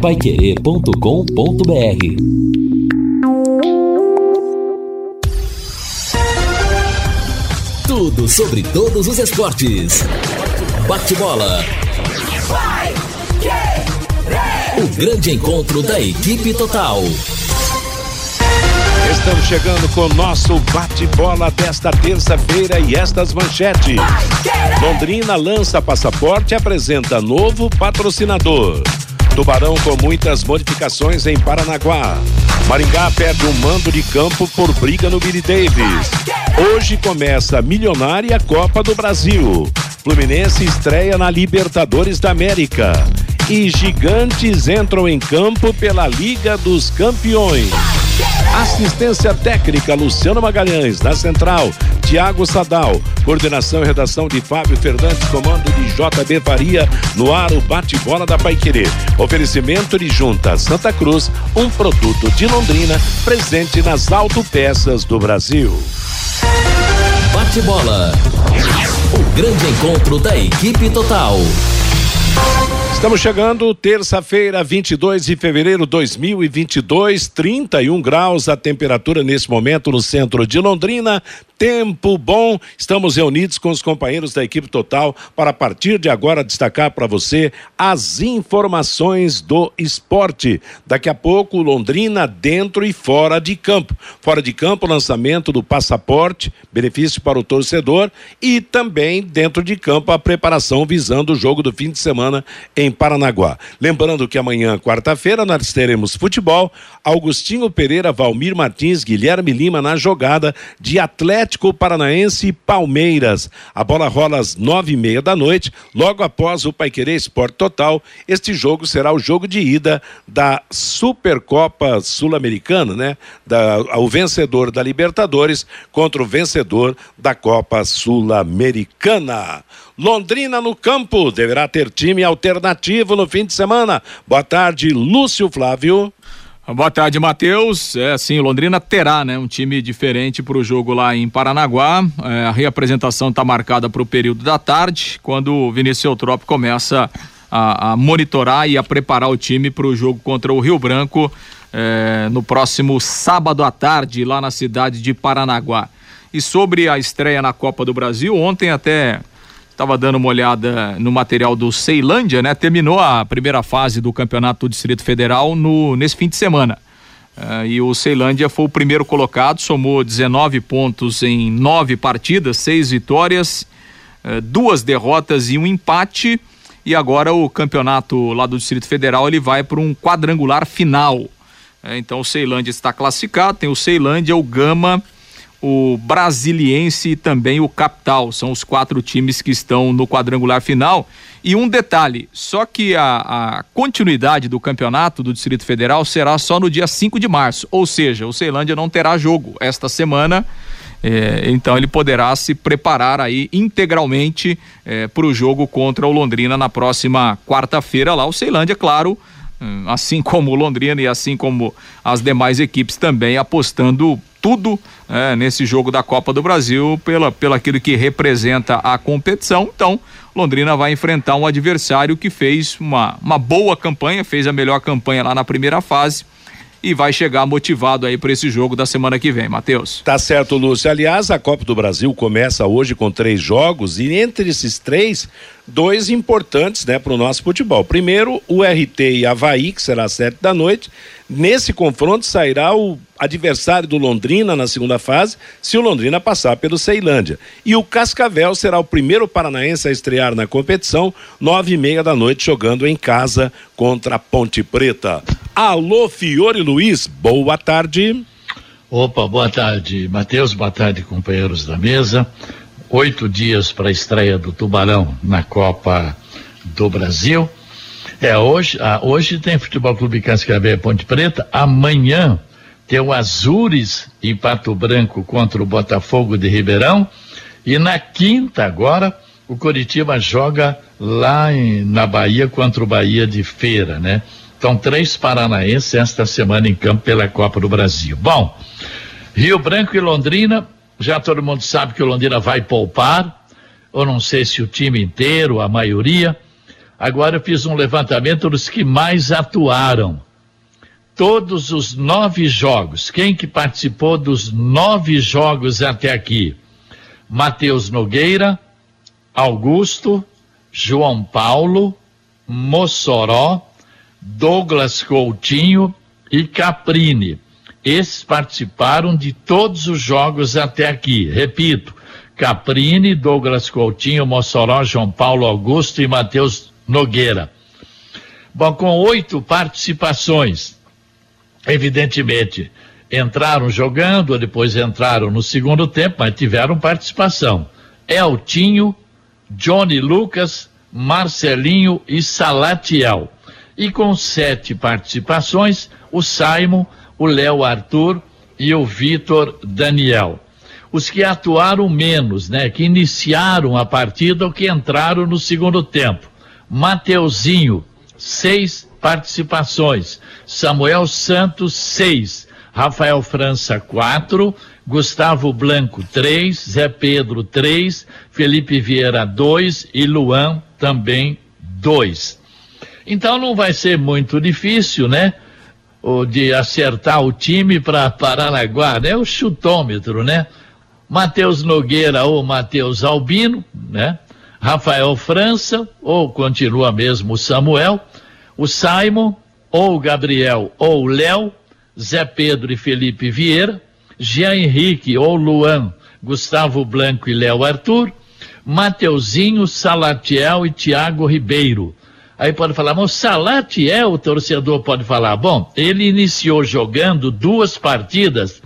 Paiquerê.com.br Tudo sobre todos os esportes. Bate-bola. O grande encontro da equipe total. Estamos chegando com o nosso bate-bola desta terça-feira e estas manchetes. Londrina lança passaporte e apresenta novo patrocinador. Tubarão com muitas modificações em Paranaguá. Maringá perde um mando de campo por briga no Billy Davis. Hoje começa a milionária Copa do Brasil. Fluminense estreia na Libertadores da América. E gigantes entram em campo pela Liga dos Campeões. Assistência técnica Luciano Magalhães, na central, Tiago Sadal, coordenação e redação de Fábio Fernandes, comando de JB Faria, no ar o bate-bola da Paiquerê. Oferecimento de Junta Santa Cruz, um produto de Londrina, presente nas autopeças do Brasil. Bate-bola. O grande encontro da equipe total. Estamos chegando terça-feira, 22 de fevereiro de 2022, 31 graus a temperatura nesse momento no centro de Londrina. Tempo bom, estamos reunidos com os companheiros da equipe total para a partir de agora destacar para você as informações do esporte. Daqui a pouco, Londrina dentro e fora de campo. Fora de campo, lançamento do passaporte, benefício para o torcedor e também dentro de campo a preparação visando o jogo do fim de semana em Paranaguá. Lembrando que amanhã, quarta-feira, nós teremos futebol. Augustinho Pereira, Valmir Martins, Guilherme Lima na jogada de Atlético Paranaense e Palmeiras. A bola rola às nove e meia da noite, logo após o Paiquerê Esporte Total. Este jogo será o jogo de ida da Supercopa Sul-Americana, né? Da, o vencedor da Libertadores contra o vencedor da Copa Sul-Americana. Londrina no campo deverá ter time alternativo no fim de semana. Boa tarde, Lúcio Flávio. Boa tarde, Matheus. É, sim, Londrina terá, né, um time diferente para o jogo lá em Paranaguá. É, a reapresentação está marcada para o período da tarde, quando o Vinícius Eutrópio começa a, a, monitorar e a preparar o time para o jogo contra o Rio Branco é, no próximo sábado à tarde, lá na cidade de Paranaguá. E sobre a estreia na Copa do Brasil, ontem até Estava dando uma olhada no material do Ceilândia, né? Terminou a primeira fase do Campeonato do Distrito Federal no, nesse fim de semana. Uh, e o Ceilândia foi o primeiro colocado, somou 19 pontos em nove partidas, seis vitórias, uh, duas derrotas e um empate. E agora o campeonato lá do Distrito Federal ele vai para um quadrangular final. Uh, então o Ceilândia está classificado, tem o Ceilândia, o Gama o Brasiliense e também o Capital. São os quatro times que estão no quadrangular final. E um detalhe: só que a, a, continuidade do campeonato do Distrito Federal será só no dia 5 de março. Ou seja, o Ceilândia não terá jogo esta semana. É, então ele poderá se preparar aí integralmente é, para o jogo contra o Londrina na próxima quarta-feira lá. O Ceilândia, claro, hum, assim como o Londrina e assim como as demais equipes também apostando tudo é, nesse jogo da Copa do Brasil pela, pela aquilo que representa a competição. Então, Londrina vai enfrentar um adversário que fez uma, uma boa campanha, fez a melhor campanha lá na primeira fase e vai chegar motivado aí para esse jogo da semana que vem, Matheus. Tá certo, Lúcio. Aliás, a Copa do Brasil começa hoje com três jogos e entre esses três dois importantes né, para o nosso futebol. Primeiro, o RT e Havaí, que será às sete da noite. Nesse confronto sairá o adversário do Londrina na segunda fase, se o Londrina passar pelo Ceilândia. E o Cascavel será o primeiro paranaense a estrear na competição, nove e meia da noite, jogando em casa contra a Ponte Preta. Alô, Fiore Luiz, boa tarde. Opa, boa tarde, Matheus, boa tarde, companheiros da mesa oito dias para a estreia do Tubarão na Copa do Brasil. É, hoje, ah, hoje tem Futebol Clube Cascavel Ponte Preta, amanhã tem o Azures em Pato Branco contra o Botafogo de Ribeirão e na quinta agora o Coritiba joga lá em, na Bahia contra o Bahia de Feira, né? Então, três paranaenses esta semana em campo pela Copa do Brasil. Bom, Rio Branco e Londrina já todo mundo sabe que o Londrina vai poupar, ou não sei se o time inteiro, a maioria. Agora eu fiz um levantamento dos que mais atuaram. Todos os nove jogos. Quem que participou dos nove jogos até aqui? Matheus Nogueira, Augusto, João Paulo, Mossoró, Douglas Coutinho e Caprini. Esses participaram de todos os jogos até aqui. Repito, Caprini, Douglas Coutinho, Mossoró, João Paulo Augusto e Matheus Nogueira. Bom, com oito participações, evidentemente, entraram jogando, depois entraram no segundo tempo, mas tiveram participação. Eltinho, Johnny Lucas, Marcelinho e Salatiel. E com sete participações, o Simon, o Léo Arthur e o Vitor Daniel. Os que atuaram menos, né, que iniciaram a partida ou que entraram no segundo tempo. Mateuzinho, seis participações. Samuel Santos, seis. Rafael França, quatro. Gustavo Blanco, três. Zé Pedro, três. Felipe Vieira, dois. E Luan, também, dois. Então não vai ser muito difícil, né? O de acertar o time para Paranaguá, né? O chutômetro, né? Matheus Nogueira ou Matheus Albino, né? Rafael França, ou continua mesmo o Samuel, o Simon, ou Gabriel, ou Léo, Zé Pedro e Felipe Vieira, Jean Henrique ou Luan, Gustavo Blanco e Léo Arthur, Mateuzinho, Salatiel e Tiago Ribeiro. Aí pode falar, mas o Salatiel, o torcedor pode falar, bom, ele iniciou jogando duas partidas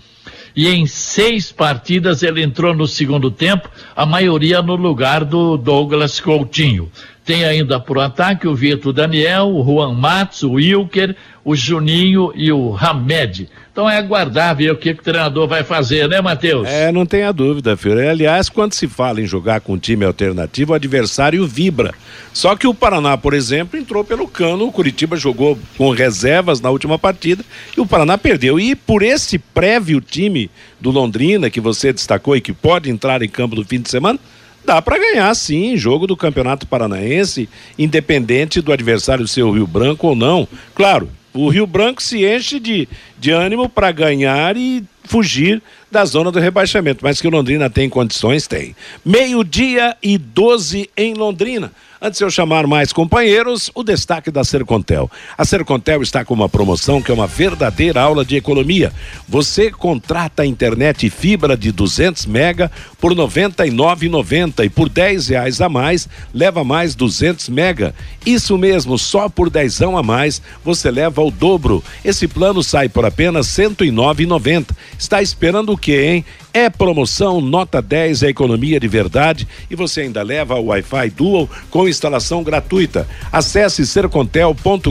e em seis partidas ele entrou no segundo tempo, a maioria no lugar do Douglas Coutinho. Tem ainda por ataque o Vitor Daniel, o Juan Matos, o Wilker, o Juninho e o Hamed. Então é aguardar ver o que, que o treinador vai fazer, né, Matheus? É, não tenha dúvida, filho. Aliás, quando se fala em jogar com time alternativo, o adversário vibra. Só que o Paraná, por exemplo, entrou pelo cano, o Curitiba jogou com reservas na última partida e o Paraná perdeu. E por esse prévio time do Londrina, que você destacou e que pode entrar em campo no fim de semana, dá para ganhar sim jogo do Campeonato Paranaense, independente do adversário ser o Rio Branco ou não. Claro, o Rio Branco se enche de, de ânimo para ganhar e fugir da zona do rebaixamento, mas que o Londrina tem condições, tem. Meio-dia e 12 em Londrina. Antes de eu chamar mais companheiros, o destaque da Sercontel. A Sercontel está com uma promoção que é uma verdadeira aula de economia. Você contrata a internet fibra de 200 mega por R$ 99,90 e por 10 reais a mais leva mais 200 mega. Isso mesmo, só por dezão a mais você leva o dobro. Esse plano sai por apenas R$ 109,90. Está esperando o quê, hein? É promoção nota 10, é economia de verdade e você ainda leva o Wi-Fi Dual com instalação gratuita. Acesse sercontel.com.br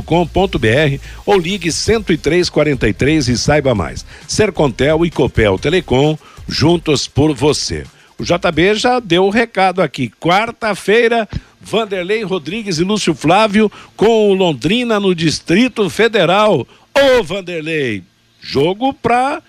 ou ligue 10343 e saiba mais. Sercontel e Copel Telecom, juntos por você. O JB já deu o recado aqui. Quarta-feira, Vanderlei Rodrigues e Lúcio Flávio com o Londrina no Distrito Federal. Ô Vanderlei, jogo para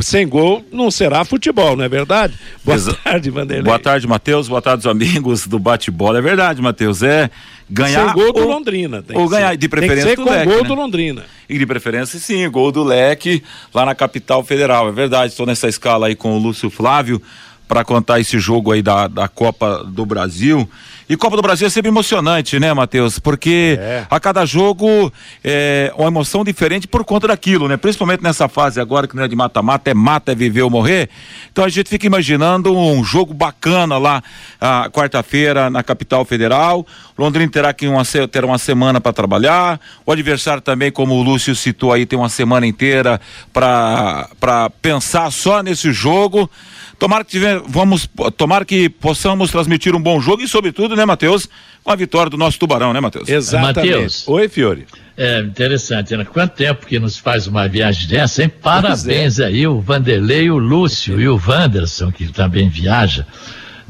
sem gol não será futebol, não é verdade? Boa Exa tarde, Vanderlei. Boa tarde, Matheus. Boa tarde, os amigos do bate-bola. É verdade, Matheus. É ganhar. Sem gol do Londrina. ou ganhar, ser. de preferência tem que ser com leque, gol né? do Londrina. E de preferência, sim, gol do leque lá na capital federal. É verdade. Estou nessa escala aí com o Lúcio Flávio para contar esse jogo aí da, da Copa do Brasil. E Copa do Brasil é sempre emocionante, né, Matheus? Porque é. a cada jogo é uma emoção diferente por conta daquilo, né? Principalmente nessa fase agora que não é de mata-mata, é mata, é viver ou morrer. Então a gente fica imaginando um jogo bacana lá, quarta-feira, na capital federal. Londrina terá que uma, ter uma semana para trabalhar. O adversário também, como o Lúcio citou aí, tem uma semana inteira para pensar só nesse jogo. Tomara que tiver, vamos, tomara que possamos transmitir um bom jogo e, sobretudo, né, Matheus, com a vitória do nosso Tubarão, né, Matheus? Exatamente. Mateus, Oi, Fiore. É interessante, né? Quanto tempo que nos faz uma viagem dessa, hein? Parabéns é. aí, o Vanderlei, o Lúcio e o Wanderson, que também viaja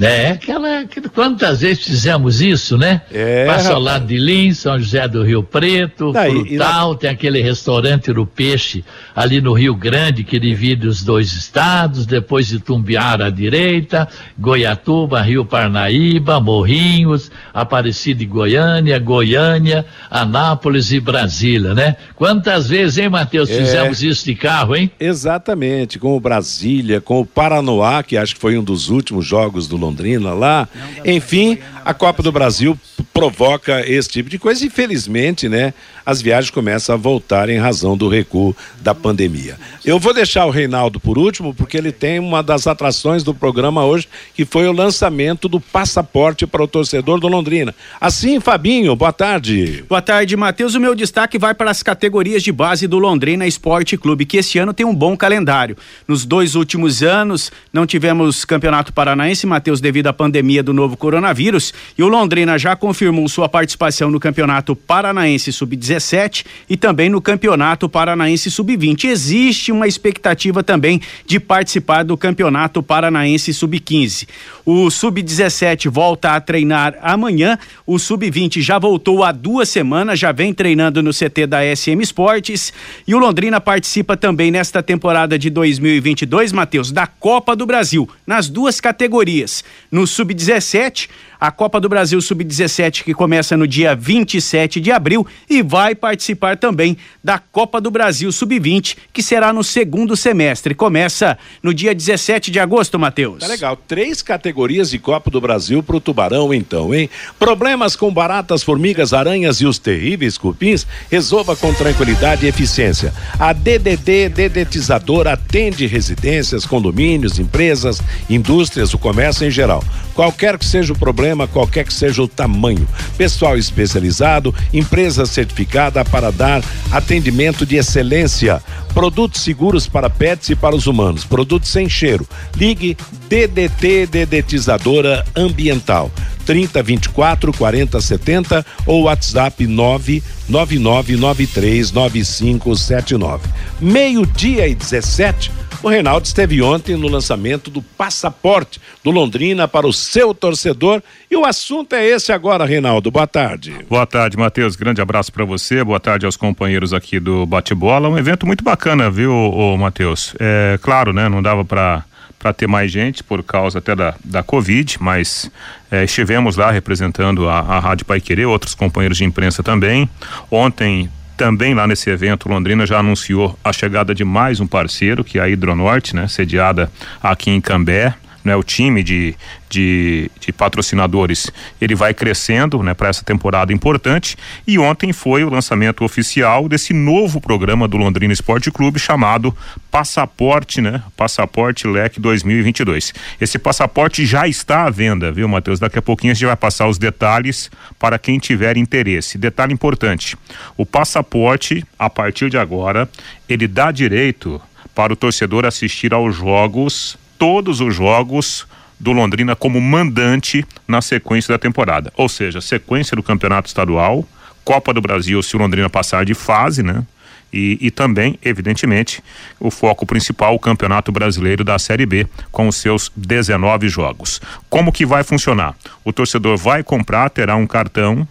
né? Aquela, quantas vezes fizemos isso, né? É, Passa ao lado de Lins, São José do Rio Preto, Daí, Frutal, tem aquele restaurante do Peixe ali no Rio Grande que divide os dois estados, depois de Tumbiara à direita, Goiatuba, Rio Parnaíba, Morrinhos, Aparecida e Goiânia, Goiânia, Anápolis e Brasília, né? Quantas vezes, hein, Matheus, é, fizemos isso de carro, hein? Exatamente, com o Brasília, com o Paranoá, que acho que foi um dos últimos jogos do Londrina lá. Enfim, a Copa do Brasil provoca esse tipo de coisa. Infelizmente, né? As viagens começam a voltar em razão do recuo da pandemia. Eu vou deixar o Reinaldo por último, porque ele tem uma das atrações do programa hoje, que foi o lançamento do passaporte para o torcedor do Londrina. Assim, Fabinho, boa tarde. Boa tarde, Matheus. O meu destaque vai para as categorias de base do Londrina Esporte Clube, que esse ano tem um bom calendário. Nos dois últimos anos, não tivemos campeonato paranaense, Matheus, devido à pandemia do novo coronavírus, e o Londrina já confirmou sua participação no Campeonato Paranaense Sub-17 e também no Campeonato Paranaense Sub-20. Existe uma expectativa também de participar do Campeonato Paranaense Sub-15. O Sub-17 volta a treinar amanhã, o Sub-20 já voltou há duas semanas, já vem treinando no CT da SM Esportes e o Londrina participa também nesta temporada de 2022, Matheus, da Copa do Brasil, nas duas categorias. No Sub-17, a Copa do Brasil Sub-17 que começa no dia 27 de abril e vai participar também da Copa do Brasil Sub-20 que será no segundo semestre. Começa no dia 17 de agosto, Matheus. Tá legal. Três categorias de Copa do Brasil pro Tubarão, então, hein? Problemas com baratas, formigas, aranhas e os terríveis cupins? Resolva com tranquilidade e eficiência. A DDD Dedetizadora atende residências, condomínios, empresas, indústrias, o comércio em geral. Qualquer que seja o problema, problema, qualquer que seja o tamanho. Pessoal especializado, empresa certificada para dar atendimento de excelência. Produtos seguros para pets e para os humanos. Produtos sem cheiro. Ligue DDT Dedetizadora Ambiental. 30 24 40 70 ou WhatsApp 999939579. Meio-dia e 17 o Reinaldo esteve ontem no lançamento do passaporte do Londrina para o seu torcedor e o assunto é esse agora, Reinaldo. Boa tarde. Boa tarde, Matheus. Grande abraço para você. Boa tarde aos companheiros aqui do Bate-Bola. Um evento muito bacana, viu, Matheus? É claro, né? Não dava para para ter mais gente por causa até da, da Covid, mas é, estivemos lá representando a, a Rádio Pai Querer, outros companheiros de imprensa também. Ontem também lá nesse evento, Londrina já anunciou a chegada de mais um parceiro, que é a Hidronorte, né? Sediada aqui em Cambé né, o time de, de, de patrocinadores ele vai crescendo né, para essa temporada importante e ontem foi o lançamento oficial desse novo programa do Londrina Esporte Clube chamado Passaporte, né? Passaporte Leque 2022. Esse passaporte já está à venda, viu, Matheus? Daqui a pouquinho a gente vai passar os detalhes para quem tiver interesse. Detalhe importante: o passaporte, a partir de agora, ele dá direito para o torcedor assistir aos jogos todos os jogos do Londrina como mandante na sequência da temporada. Ou seja, sequência do campeonato estadual, Copa do Brasil, se o Londrina passar de fase, né? E, e, também, evidentemente, o foco principal, o Campeonato Brasileiro da Série B, com os seus 19 jogos. Como que vai funcionar? O torcedor vai comprar, terá um cartão.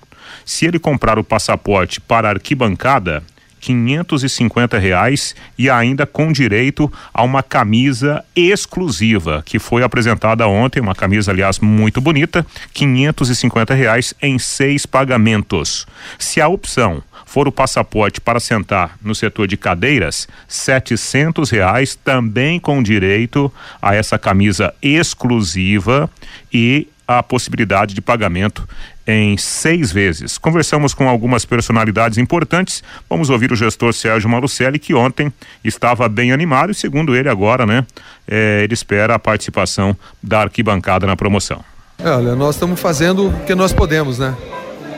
Se ele comprar o passaporte para arquibancada, 550 reais e ainda com direito a uma camisa exclusiva que foi apresentada ontem, uma camisa aliás muito bonita, 550 reais em seis pagamentos. Se a opção for o passaporte para sentar no setor de cadeiras, setecentos reais também com direito a essa camisa exclusiva e a possibilidade de pagamento em seis vezes. Conversamos com algumas personalidades importantes. Vamos ouvir o gestor Sérgio Malucelli, que ontem estava bem animado e, segundo ele, agora, né, é, ele espera a participação da arquibancada na promoção. É, olha, nós estamos fazendo o que nós podemos, né?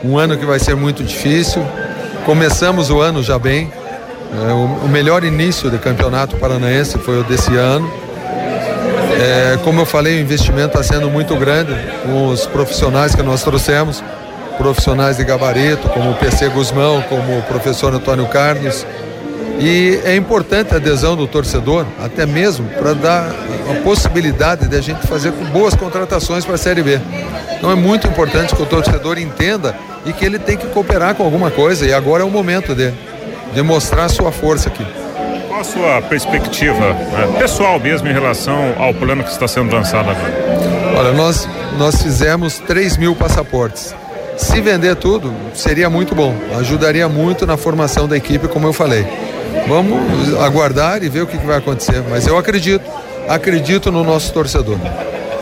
Um ano que vai ser muito difícil. Começamos o ano já bem. É, o, o melhor início do campeonato paranaense foi o desse ano é, como eu falei, o investimento está sendo muito grande com os profissionais que nós trouxemos, profissionais de gabarito, como o PC Guzmão, como o professor Antônio Carlos, E é importante a adesão do torcedor, até mesmo para dar a possibilidade de a gente fazer boas contratações para a Série B. Então é muito importante que o torcedor entenda e que ele tem que cooperar com alguma coisa. E agora é o momento de, de mostrar a sua força aqui. Qual a sua perspectiva né, pessoal mesmo em relação ao plano que está sendo lançado agora? Olha, nós, nós fizemos 3 mil passaportes. Se vender tudo, seria muito bom. Ajudaria muito na formação da equipe, como eu falei. Vamos aguardar e ver o que, que vai acontecer. Mas eu acredito, acredito no nosso torcedor.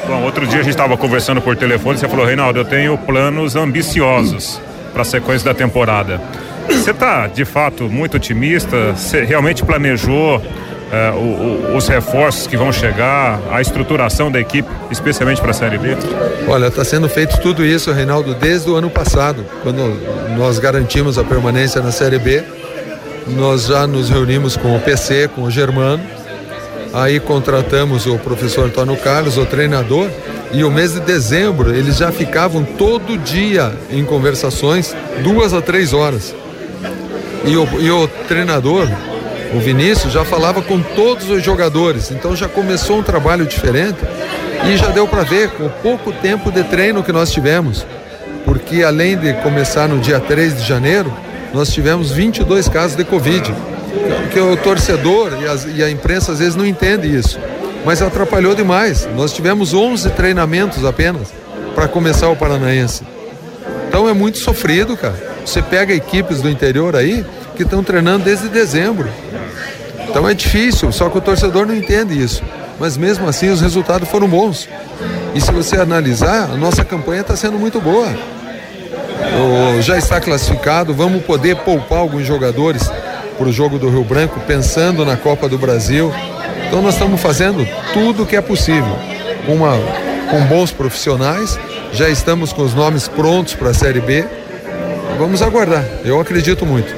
Bom, outro dia a gente estava conversando por telefone, você falou, Reinaldo, eu tenho planos ambiciosos para a sequência da temporada. Você está, de fato, muito otimista? Você realmente planejou é, o, o, os reforços que vão chegar, a estruturação da equipe, especialmente para a Série B? Olha, está sendo feito tudo isso, Reinaldo, desde o ano passado, quando nós garantimos a permanência na Série B nós já nos reunimos com o PC, com o Germano, aí contratamos o professor Antônio Carlos, o treinador, e o mês de dezembro eles já ficavam todo dia em conversações, duas a três horas. E o, e o treinador, o Vinícius, já falava com todos os jogadores, então já começou um trabalho diferente e já deu para ver com o pouco tempo de treino que nós tivemos, porque além de começar no dia 3 de janeiro, nós tivemos 22 casos de Covid. Que o torcedor e, as, e a imprensa às vezes não entende isso. Mas atrapalhou demais. Nós tivemos 11 treinamentos apenas para começar o Paranaense. Então é muito sofrido, cara. Você pega equipes do interior aí que estão treinando desde dezembro. Então é difícil, só que o torcedor não entende isso. Mas mesmo assim os resultados foram bons. E se você analisar, a nossa campanha está sendo muito boa já está classificado, vamos poder poupar alguns jogadores para o jogo do Rio Branco, pensando na Copa do Brasil. Então nós estamos fazendo tudo o que é possível, uma, com bons profissionais, já estamos com os nomes prontos para a Série B. Vamos aguardar, eu acredito muito.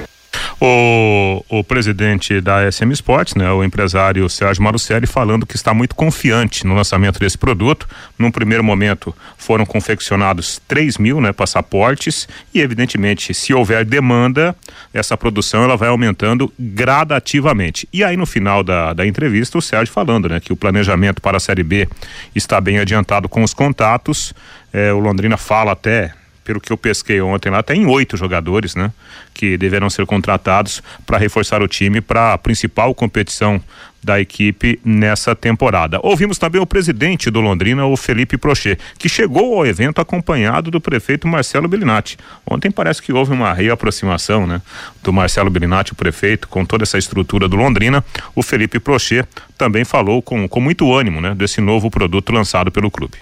O, o presidente da SM Sports, né, o empresário Sérgio Marucelli, falando que está muito confiante no lançamento desse produto. Num primeiro momento foram confeccionados 3 mil né, passaportes e, evidentemente, se houver demanda, essa produção ela vai aumentando gradativamente. E aí, no final da, da entrevista, o Sérgio falando né, que o planejamento para a Série B está bem adiantado com os contatos. É, o Londrina fala até pelo que eu pesquei ontem lá, tem oito jogadores, né? Que deverão ser contratados para reforçar o time para a principal competição da equipe nessa temporada. Ouvimos também o presidente do Londrina, o Felipe Prochet, que chegou ao evento acompanhado do prefeito Marcelo Bellinati. Ontem parece que houve uma reaproximação, né? Do Marcelo Bellinati, o prefeito, com toda essa estrutura do Londrina. O Felipe Prochet também falou com, com muito ânimo, né? Desse novo produto lançado pelo clube.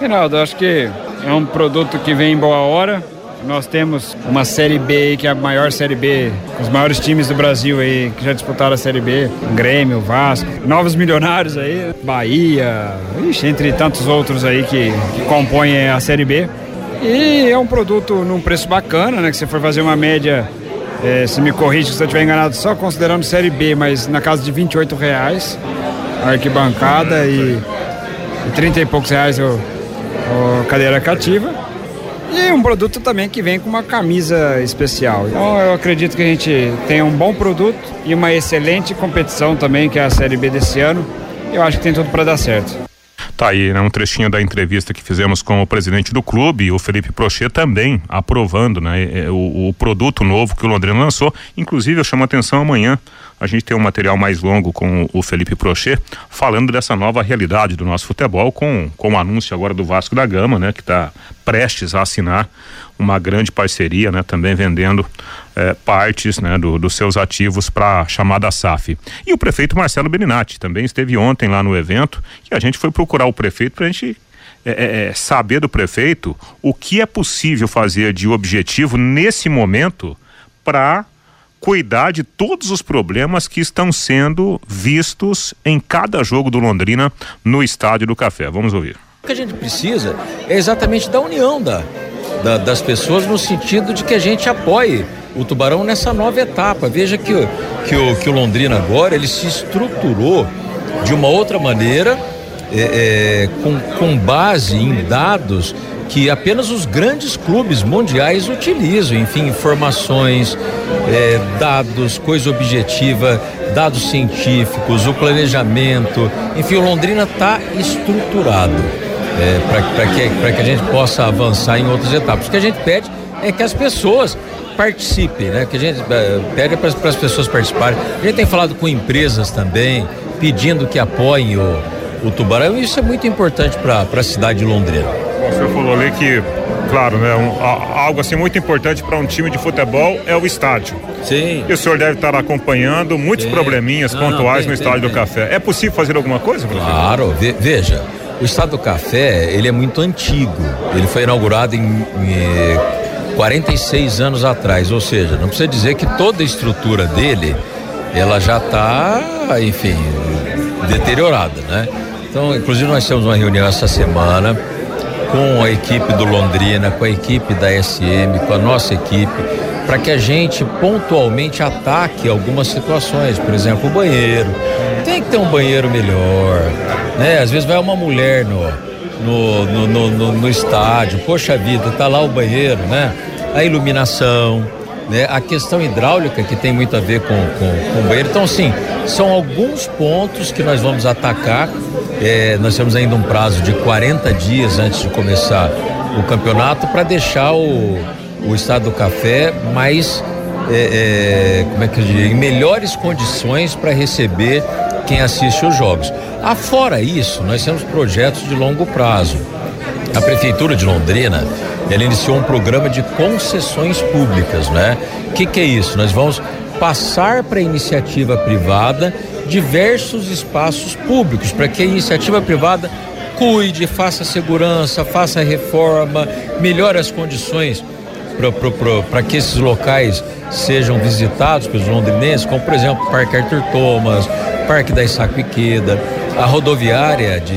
Rinaldo, acho que é um produto que vem em boa hora. Nós temos uma Série B que é a maior Série B, os maiores times do Brasil aí que já disputaram a Série B, Grêmio, Vasco, novos milionários aí, Bahia, ixi, entre tantos outros aí que, que compõem a Série B. E é um produto num preço bacana, né? Que você for fazer uma média, é, se me corrige se eu estiver enganado, só considerando Série B, mas na casa de 28 reais a arquibancada e, e 30 e poucos reais o, cadeira cativa. E um produto também que vem com uma camisa especial. Então eu acredito que a gente tem um bom produto e uma excelente competição também, que é a Série B desse ano. Eu acho que tem tudo para dar certo. Tá aí, né? Um trechinho da entrevista que fizemos com o presidente do clube, o Felipe Prochet, também aprovando, né? O, o produto novo que o Londrina lançou. Inclusive, eu chamo a atenção amanhã a gente tem um material mais longo com o Felipe Prochet falando dessa nova realidade do nosso futebol com, com o anúncio agora do Vasco da Gama, né? Que está prestes a assinar uma grande parceria, né? Também vendendo eh, partes, né? Do, dos seus ativos para a chamada SAF. E o prefeito Marcelo Beninati também esteve ontem lá no evento e a gente foi procurar o prefeito para a gente é, é, saber do prefeito o que é possível fazer de objetivo nesse momento para cuidar de todos os problemas que estão sendo vistos em cada jogo do Londrina no Estádio do Café. Vamos ouvir. O que a gente precisa é exatamente da união da, da, das pessoas no sentido de que a gente apoie o Tubarão nessa nova etapa. Veja que, que, o, que o Londrina agora ele se estruturou de uma outra maneira, é, é, com, com base em dados que apenas os grandes clubes mundiais utilizam, enfim, informações, eh, dados, coisa objetiva, dados científicos, o planejamento, enfim, o Londrina está estruturado é, para que, que a gente possa avançar em outras etapas. O que a gente pede é que as pessoas participem, né? Que a gente é, pede para as pessoas participarem. A gente tem falado com empresas também, pedindo que apoiem o, o Tubarão, e isso é muito importante para a cidade de Londrina. O senhor falou ali que, claro, né, um, algo assim muito importante para um time de futebol é o estádio. Sim. E o senhor deve estar acompanhando muitos Sim. probleminhas não, pontuais não, no estádio do Café. É possível fazer alguma coisa? Claro, ve veja. O Estado do Café, ele é muito antigo. Ele foi inaugurado em, em 46 eh, anos atrás, ou seja, não precisa dizer que toda a estrutura dele, ela já está, enfim, deteriorada, né? Então, inclusive nós temos uma reunião essa semana com a equipe do Londrina, com a equipe da SM, com a nossa equipe, para que a gente pontualmente ataque algumas situações, por exemplo, o banheiro. Tem que ter um banheiro melhor, né? Às vezes vai uma mulher no, no, no, no, no, estádio, poxa vida, tá lá o banheiro, né? A iluminação, né? A questão hidráulica que tem muito a ver com, com, com o banheiro. Então, assim, são alguns pontos que nós vamos atacar. É, nós temos ainda um prazo de 40 dias antes de começar o campeonato para deixar o, o estado do café mais é, é, como é que eu diria, em melhores condições para receber quem assiste os jogos. Afora isso, nós temos projetos de longo prazo. A Prefeitura de Londrina, ela iniciou um programa de concessões públicas, né? O que, que é isso? Nós vamos passar para a iniciativa privada diversos espaços públicos, para que a iniciativa privada cuide, faça segurança, faça reforma, melhore as condições para que esses locais sejam visitados pelos londrinenses, como por exemplo o Parque Arthur Thomas, Parque da Isaac Piqueda, a rodoviária de,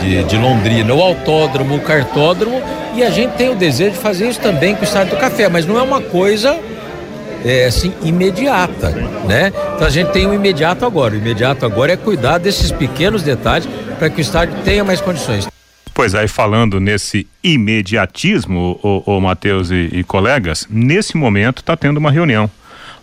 de, de, Londrina, o autódromo, o cartódromo, e a gente tem o desejo de fazer isso também com o Estádio do Café, mas não é uma coisa é, assim, imediata, né? Então a gente tem o um imediato agora. O imediato agora é cuidar desses pequenos detalhes para que o estádio tenha mais condições. Pois aí, falando nesse imediatismo, o, o Matheus e, e, colegas, nesse momento está tendo uma reunião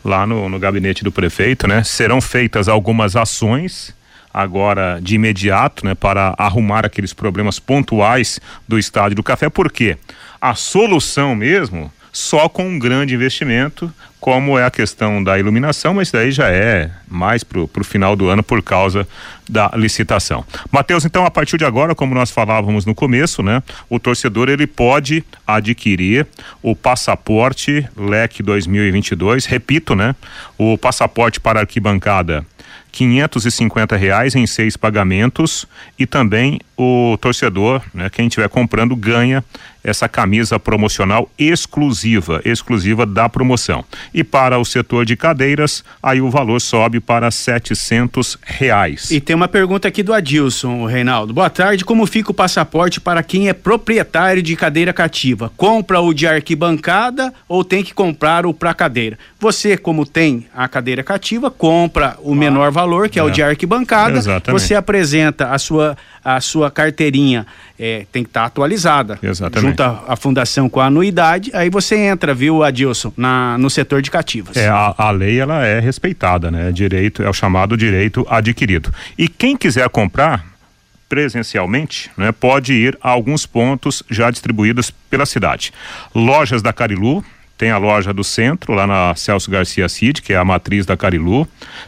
lá no, no gabinete do prefeito, né? Serão feitas algumas ações agora de imediato, né, para arrumar aqueles problemas pontuais do estádio do Café, porque a solução mesmo só com um grande investimento, como é a questão da iluminação, mas daí já é mais para o final do ano por causa da licitação. Matheus, então a partir de agora, como nós falávamos no começo, né, o torcedor ele pode adquirir o passaporte LEC 2022, repito, né, o passaporte para arquibancada quinhentos e reais em seis pagamentos e também o torcedor, né, quem estiver comprando ganha essa camisa promocional exclusiva, exclusiva da promoção. E para o setor de cadeiras, aí o valor sobe para setecentos reais. E tem uma pergunta aqui do Adilson, Reinaldo. Boa tarde, como fica o passaporte para quem é proprietário de cadeira cativa? Compra o de arquibancada ou tem que comprar o para cadeira? Você, como tem a cadeira cativa, compra o menor valor, que é, é o de arquibancada. Exatamente. Você apresenta a sua a sua carteirinha é, tem que estar tá atualizada. Exatamente. Junta a fundação com a anuidade, aí você entra, viu, Adilson, na, no setor de cativas. É, a, a lei ela é respeitada, né? Direito, é o chamado direito adquirido. E quem quiser comprar, presencialmente, né, pode ir a alguns pontos já distribuídos pela cidade. Lojas da Carilu, tem a loja do centro, lá na Celso Garcia Cid, que é a matriz da Carilu.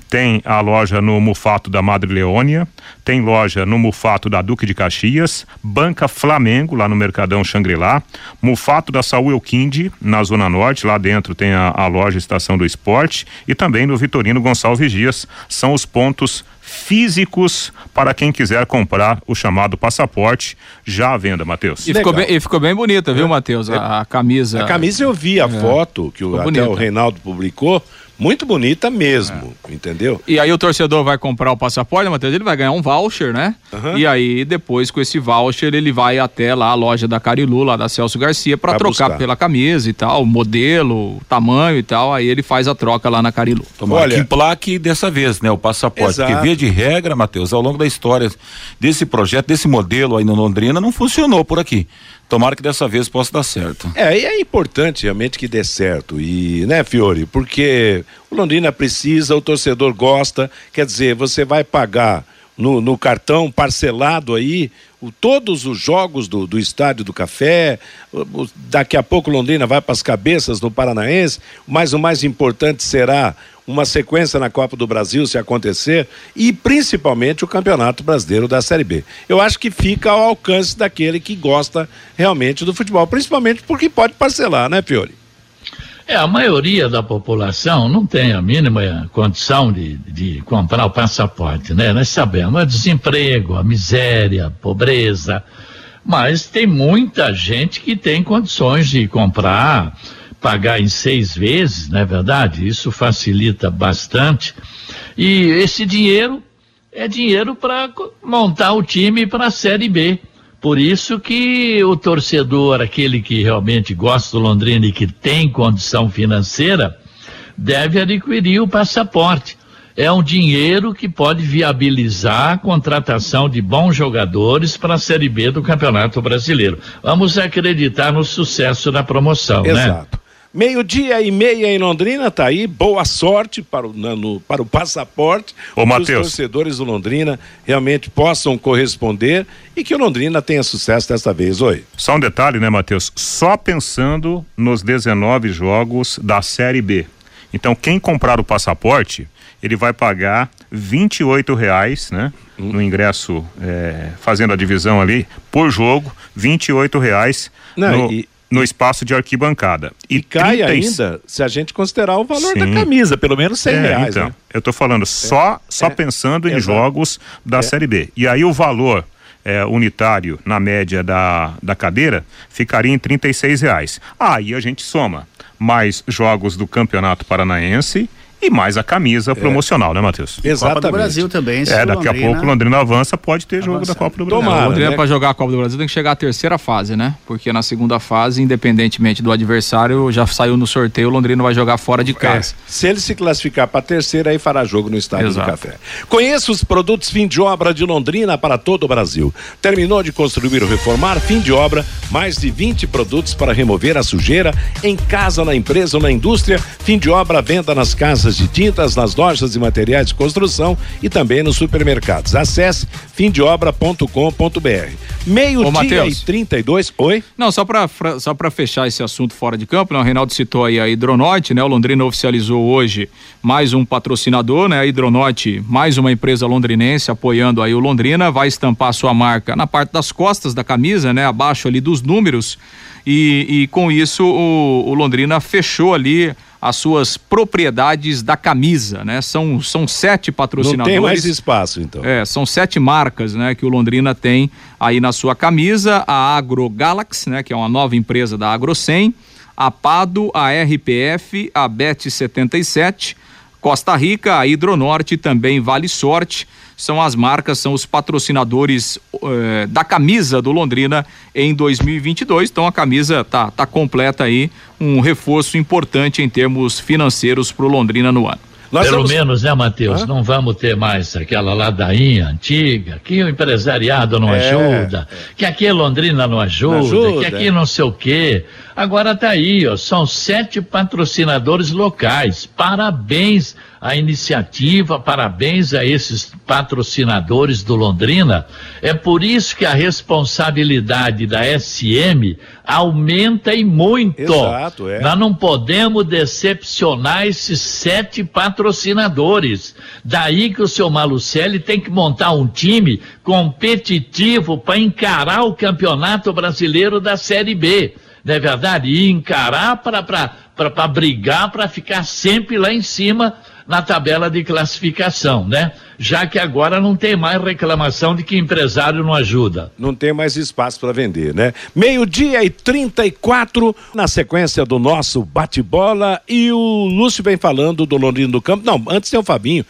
Tem a loja no Mufato da Madre Leônia. Tem loja no Mufato da Duque de Caxias. Banca Flamengo, lá no Mercadão Xangri-Lá. Mufato da Saúl Elquinde, na Zona Norte. Lá dentro tem a, a loja Estação do Esporte. E também no Vitorino Gonçalves Dias. São os pontos físicos para quem quiser comprar o chamado passaporte já à venda, Matheus. E ficou, bem, e ficou bem bonita, viu, é. Matheus? A, a, camisa. A camisa eu vi a é. foto que o, até o Reinaldo publicou. Muito bonita mesmo, é. entendeu? E aí o torcedor vai comprar o passaporte, Matheus, ele vai ganhar um voucher, né? Uhum. E aí depois com esse voucher ele vai até lá a loja da Carilu, lá da Celso Garcia, para trocar buscar. pela camisa e tal, modelo, tamanho e tal, aí ele faz a troca lá na Carilu. Tomara Olha, que plaque dessa vez, né, o passaporte, exato. porque via de regra, Matheus, ao longo da história desse projeto, desse modelo aí no Londrina, não funcionou por aqui Tomara que dessa vez possa dar certo. É, e é importante realmente que dê certo. E, né, Fiore? Porque o Londrina precisa, o torcedor gosta. Quer dizer, você vai pagar no, no cartão parcelado aí o, todos os jogos do, do Estádio do Café. O, o, daqui a pouco Londrina vai para as cabeças no Paranaense, mas o mais importante será uma sequência na Copa do Brasil, se acontecer, e principalmente o Campeonato Brasileiro da Série B. Eu acho que fica ao alcance daquele que gosta realmente do futebol, principalmente porque pode parcelar, né, Fiore? É, a maioria da população não tem a mínima condição de, de comprar o passaporte, né? Nós sabemos, o desemprego, a miséria, a pobreza, mas tem muita gente que tem condições de comprar, pagar em seis vezes, não é verdade? Isso facilita bastante. E esse dinheiro é dinheiro para montar o time para a Série B. Por isso que o torcedor, aquele que realmente gosta do Londrina e que tem condição financeira, deve adquirir o passaporte. É um dinheiro que pode viabilizar a contratação de bons jogadores para a Série B do Campeonato Brasileiro. Vamos acreditar no sucesso da promoção, Exato. né? Exato. Meio-dia e meia em Londrina, tá aí. Boa sorte para o, no, para o passaporte. Ô, que os torcedores do Londrina realmente possam corresponder e que o Londrina tenha sucesso desta vez. Oi. Só um detalhe, né, Matheus? Só pensando nos 19 jogos da Série B. Então, quem comprar o passaporte, ele vai pagar R$ reais, né? Hum. No ingresso, é, fazendo a divisão ali, por jogo, R$ reais Não, no, e- no espaço de arquibancada. E, cai 30 e- ainda se a gente considerar o valor da Sim. camisa, pelo menos 100 É, reais. então, né? eu tô falando só, só pensando em jogos da É. Série B. E aí o valor é, unitário na média da, da cadeira ficaria em 36 reais. Aí a gente soma mais jogos do Campeonato Paranaense e mais a camisa promocional, né, Matheus? Copa do Brasil também. se É, daqui a pouco o Londrina avança, pode ter jogo da Copa do Brasil. Tomara. o Londrina, né? para jogar a Copa do Brasil, tem que chegar à terceira fase, né? Porque na segunda fase, independentemente do adversário, já saiu no sorteio, o Londrina vai jogar fora de casa. Se ele se classificar para a terceira, aí fará jogo no Estádio Exato. do Café. Conheça os produtos fim de obra de Londrina para todo o Brasil. Terminou de construir ou reformar, fim de obra, mais de 20 produtos para remover a sujeira em casa, na empresa ou na indústria. Fim de obra, venda nas casas de tintas, nas lojas de materiais de construção e também nos supermercados. Acesse fimdeobra.com.br. Meio-dia e 32. Oi? Não, só para só fechar esse assunto fora de campo, né? o Reinaldo citou aí a Hidronorte, né? O Londrina oficializou hoje mais um patrocinador, né? A Hidronorte, mais uma empresa londrinense apoiando aí o Londrina, vai estampar sua marca na parte das costas da camisa, né? Abaixo ali dos números e, e com isso o, o Londrina fechou ali as suas propriedades da camisa, né? São, são sete Não patrocinadores. tem mais espaço, então. É, são sete marcas, né, que o Londrina tem aí na sua camisa, a Agro Galaxy, né, que é uma nova empresa da AgroSem, a Pado, a RPF, a Bet 77, Costa Rica, a Hidronorte também Vale Sorte. São as marcas, são os patrocinadores eh, da camisa do Londrina em 2022. Então a camisa tá, tá completa aí, um reforço importante em termos financeiros para o Londrina no ano. Nós Pelo vamos- menos, né, Matheus? Hã? Não vamos ter mais aquela ladainha antiga, que o empresariado não É, ajuda, que aqui Londrina não ajuda, ajuda, que aqui é. não sei o quê. Agora tá aí, ó, são sete patrocinadores locais. Parabéns à iniciativa, parabéns a esses patrocinadores do Londrina. É por isso que a responsabilidade da SM aumenta e muito. Exato, é. Nós não podemos decepcionar esses sete patrocinadores. Daí que o seu Malucelli tem que montar um time competitivo para encarar o Campeonato Brasileiro da Série B. Não é verdade? E encarar para brigar, para ficar sempre lá em cima na tabela de classificação, né? Já que agora não tem mais reclamação de que empresário não ajuda. não tem mais espaço para vender, né? Meio-dia e 34 na sequência do nosso bate-bola e o Lúcio vem falando do Londrina do Campo. Não, antes tem o Fabinho.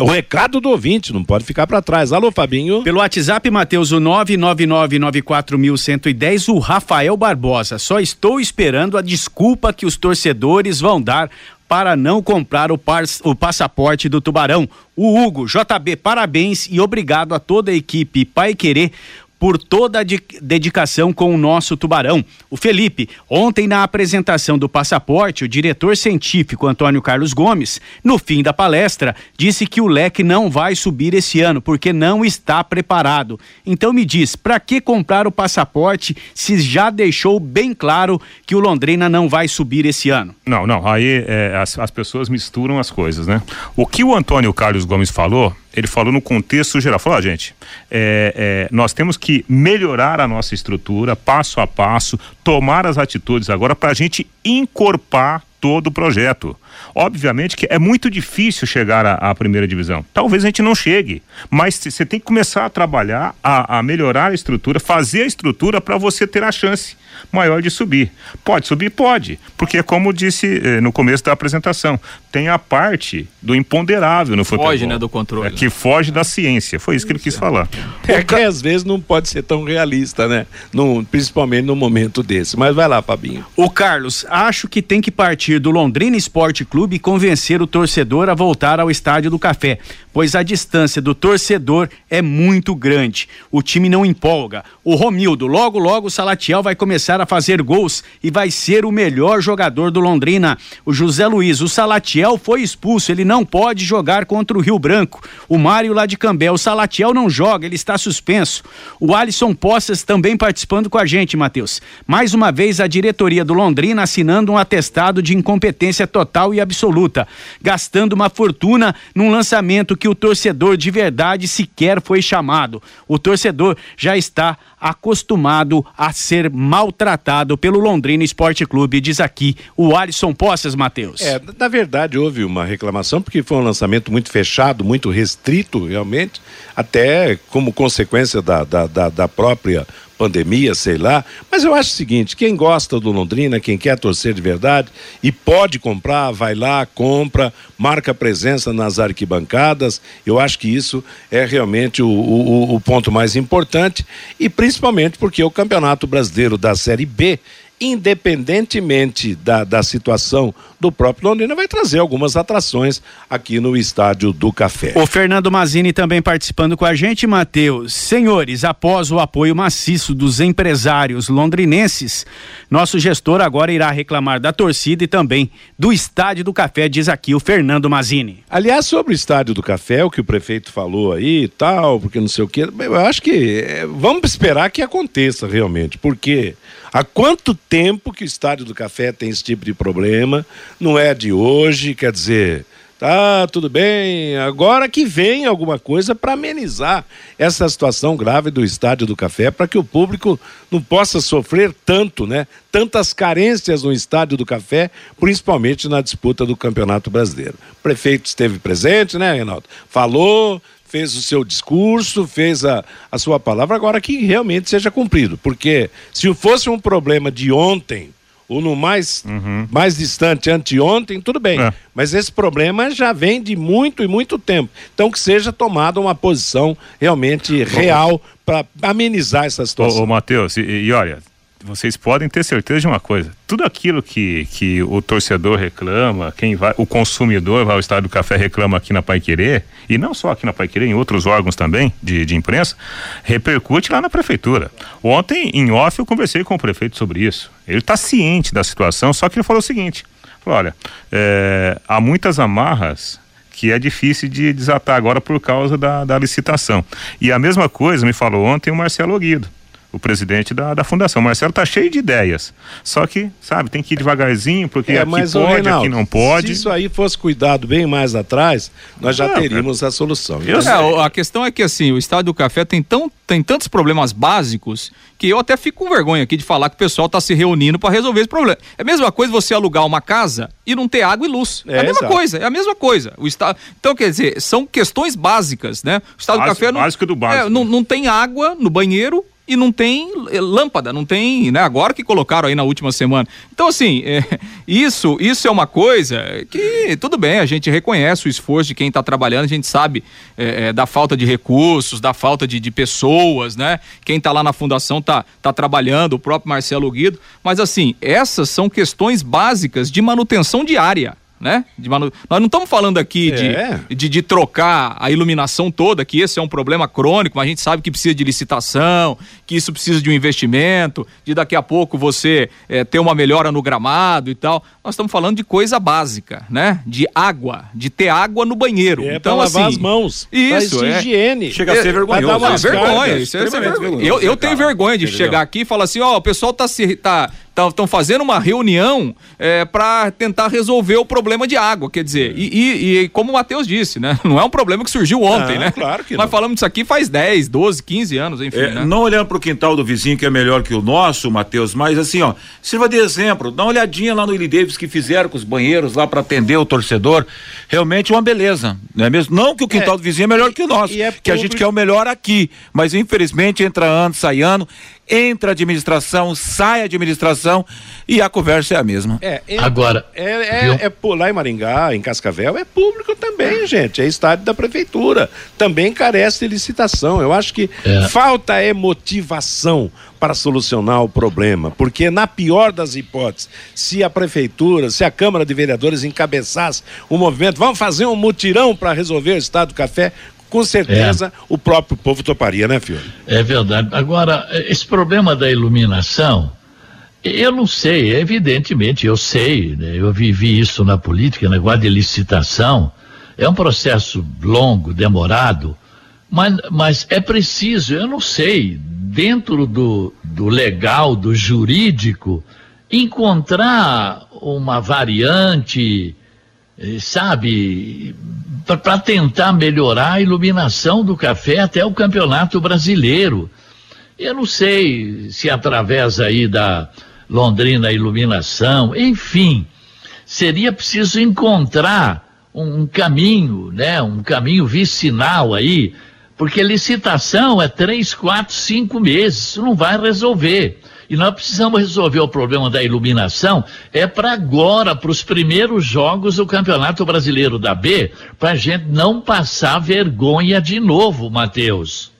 O recado do ouvinte, não pode ficar para trás. Alô, Fabinho. Pelo WhatsApp, Matheus, o 999941110, o Rafael Barbosa. Só estou esperando a desculpa que os torcedores vão dar para não comprar o, o passaporte do Tubarão. O Hugo, JB, parabéns e obrigado a toda a equipe Pai Querer por toda a de dedicação com o nosso tubarão. O Felipe, ontem na apresentação do passaporte, o diretor científico Antônio Carlos Gomes, no fim da palestra, disse que o leque não vai subir esse ano porque não está preparado. Então me diz, para que comprar o passaporte se já deixou bem claro que o Londrina não vai subir esse ano? Não, não, aí é, as, as pessoas misturam as coisas, né? O que o Antônio Carlos Gomes falou ele falou no contexto geral. Falou, ah, gente, é, é, nós temos que melhorar a nossa estrutura passo a passo, tomar as atitudes agora para a gente encorpar todo o projeto. Obviamente que é muito difícil chegar à, à primeira divisão. Talvez a gente não chegue, mas você tem que começar a trabalhar, a, a melhorar a estrutura, fazer a estrutura para você ter a chance maior de subir. Pode subir? Pode, porque como disse eh, no começo da apresentação, tem a parte do imponderável no futebol. Foge, né, do controle. É, que foge da ciência. Foi isso que ele quis falar. É que às vezes não pode ser tão realista, né? No, principalmente no momento desse. Mas vai lá, Fabinho. O Carlos, acho que tem que partir do Londrina Esporte Clube e convencer o torcedor a voltar ao Estádio do Café, pois a distância do torcedor é muito grande. O time não empolga. O Romildo, logo logo o Salatiel vai começar a fazer gols e vai ser o melhor jogador do Londrina. O José Luiz, o Salatiel foi expulso, ele não pode jogar contra o Rio Branco. O Mário lá de Cambé, o Salatiel não joga, ele está suspenso. O Alisson Poças também participando com a gente, Matheus. Mais uma vez a diretoria do Londrina assinando um atestado de incompetência total e absoluta, gastando uma fortuna num lançamento que o torcedor de verdade sequer foi chamado. O torcedor já está acostumado a ser maltratado pelo Londrina Esporte Clube, diz aqui o Alisson Poças, Matheus. É, na verdade houve uma reclamação porque foi um lançamento muito fechado, muito restrito realmente, até como consequência da, da, da, da própria pandemia, sei lá. Mas eu acho o seguinte: quem gosta do Londrina, quem quer torcer de verdade e pode comprar, vai lá, compra, marca presença nas arquibancadas. Eu acho que isso é realmente o, o, o ponto mais importante e principalmente porque o Campeonato Brasileiro da Série B independentemente da, da situação do próprio Londrina, vai trazer algumas atrações aqui no Estádio do Café. O Fernando Mazini também participando com a gente, Matheus. Senhores, após o apoio maciço dos empresários londrinenses, nosso gestor agora irá reclamar da torcida e também do Estádio do Café, diz aqui o Fernando Mazini. Aliás, sobre o Estádio do Café, o que o prefeito falou aí e tal, porque não sei o quê, eu acho que é, vamos esperar que aconteça realmente, porque há quanto tempo que o Estádio do Café tem esse tipo de problema? não é de hoje, quer dizer, tá tudo bem, agora que vem alguma coisa para amenizar essa situação grave do Estádio do Café, para que o público não possa sofrer tanto, né? Tantas carências no Estádio do Café, principalmente na disputa do Campeonato Brasileiro. O prefeito esteve presente, né, Reinaldo? Falou, fez o seu discurso, fez a, a sua palavra, agora que realmente seja cumprido. Porque se fosse um problema de ontem, ou no mais, uhum. mais distante, anteontem, tudo bem. É. Mas esse problema já vem de muito e muito tempo. Então que seja tomada uma posição realmente real para amenizar essa situação. Ô, ô Matheus, e, e olha, vocês podem ter certeza de uma coisa: tudo aquilo que, que o torcedor reclama, quem vai, o consumidor vai ao estádio do café reclama aqui na Pai Querer, e não só aqui na Pai Querer, em outros órgãos também de, de imprensa, repercute lá na prefeitura. Ontem, em off, eu conversei com o prefeito sobre isso. Ele está ciente da situação, só que ele falou o seguinte: falou, olha, é, há muitas amarras que é difícil de desatar agora por causa da, da licitação. E a mesma coisa me falou ontem o Marcelo Guido o presidente da, da fundação. Marcelo tá cheio de ideias. Só que, sabe, tem que ir devagarzinho, porque é, aqui mas, pode, Reinaldo, aqui não pode. Se isso aí fosse cuidado bem mais atrás, nós já teríamos a solução. É, a questão é que assim, o Estádio do Café tem, tão, tem tantos problemas básicos que eu até fico com vergonha aqui de falar que o pessoal está se reunindo para resolver esse problema. É a mesma coisa você alugar uma casa e não ter água e luz. É, é a mesma exato. coisa, é a mesma coisa. O estado, então, quer dizer, são questões básicas, né? O Estado Básico, do Café não, básico do básico. É, não, não tem água no banheiro e não tem eh, lâmpada, não tem, né? Agora que colocaram aí na última semana. Então, assim, é, isso, isso é uma coisa que, tudo bem, a gente reconhece o esforço de quem está trabalhando, a gente sabe é, é, da falta de recursos, da falta de, de pessoas, né? Quem está lá na fundação tá, tá trabalhando, o próprio Marcelo Guido, mas assim, essas são questões básicas de manutenção diária né? Manu... Nós não estamos falando aqui É. de, de, de trocar a iluminação toda, que esse é um problema crônico, mas a gente sabe que precisa de licitação, que isso precisa de um investimento, de daqui a pouco você eh, ter uma melhora no gramado e tal. Nós estamos falando de coisa básica, né? De água, de ter água no banheiro. É então, pra lavar assim, as mãos. Isso, é. higiene. Chega a ser Vai vergonhoso. dar umas vergonha, cargas. isso é ser vergonha. vergonhoso, Eu, eu tenho vergonha de Entendeu? chegar aqui e falar assim, ó, o pessoal tá se tá estão fazendo uma reunião é, para tentar resolver o problema de água, quer dizer, e, e- e como o Matheus disse, né? Não é um problema que surgiu ontem, Não, né? claro que Nós não. falamos disso aqui faz 10, 12, 15 anos, enfim, É, né? Não olhando pro quintal do vizinho que é melhor que o nosso, Matheus, mas assim, ó, sirva de exemplo, dá uma olhadinha lá no Willie Davis que fizeram com os banheiros lá para atender o torcedor. Realmente uma beleza, não é mesmo? Não que o quintal É, do vizinho é melhor que o nosso, e é que a gente quer o melhor aqui, mas infelizmente entra ano, sai ano, entra administração, sai administração e a conversa é a mesma. É, é- Agora, É, viu? é, é lá em Maringá, em Cascavel, é público também, gente. É estádio da prefeitura. Também carece de licitação. Eu acho que É. falta é motivação para solucionar o problema. Porque, na pior das hipóteses, se a prefeitura, se a Câmara de Vereadores encabeçasse o movimento, vamos fazer um mutirão para resolver o estado do café, com certeza o próprio povo toparia, né, Fiore? É verdade. Agora, esse problema da iluminação, eu não sei, evidentemente, eu sei, né? eu vivi isso na política, negócio de licitação, é um processo longo, demorado, mas, mas é preciso, eu não sei, dentro do, do legal, do jurídico, encontrar uma variante, eh, sabe, para tentar melhorar a iluminação do café até o campeonato brasileiro. Eu não sei se através aí da Londrina Iluminação, enfim, seria preciso encontrar um, um caminho, né? Um caminho vicinal aí, porque licitação é três, quatro, cinco meses, isso não vai resolver. E nós precisamos resolver o problema da iluminação é para agora, para os primeiros jogos do Campeonato Brasileiro da B, para a gente não passar vergonha de novo, Matheus.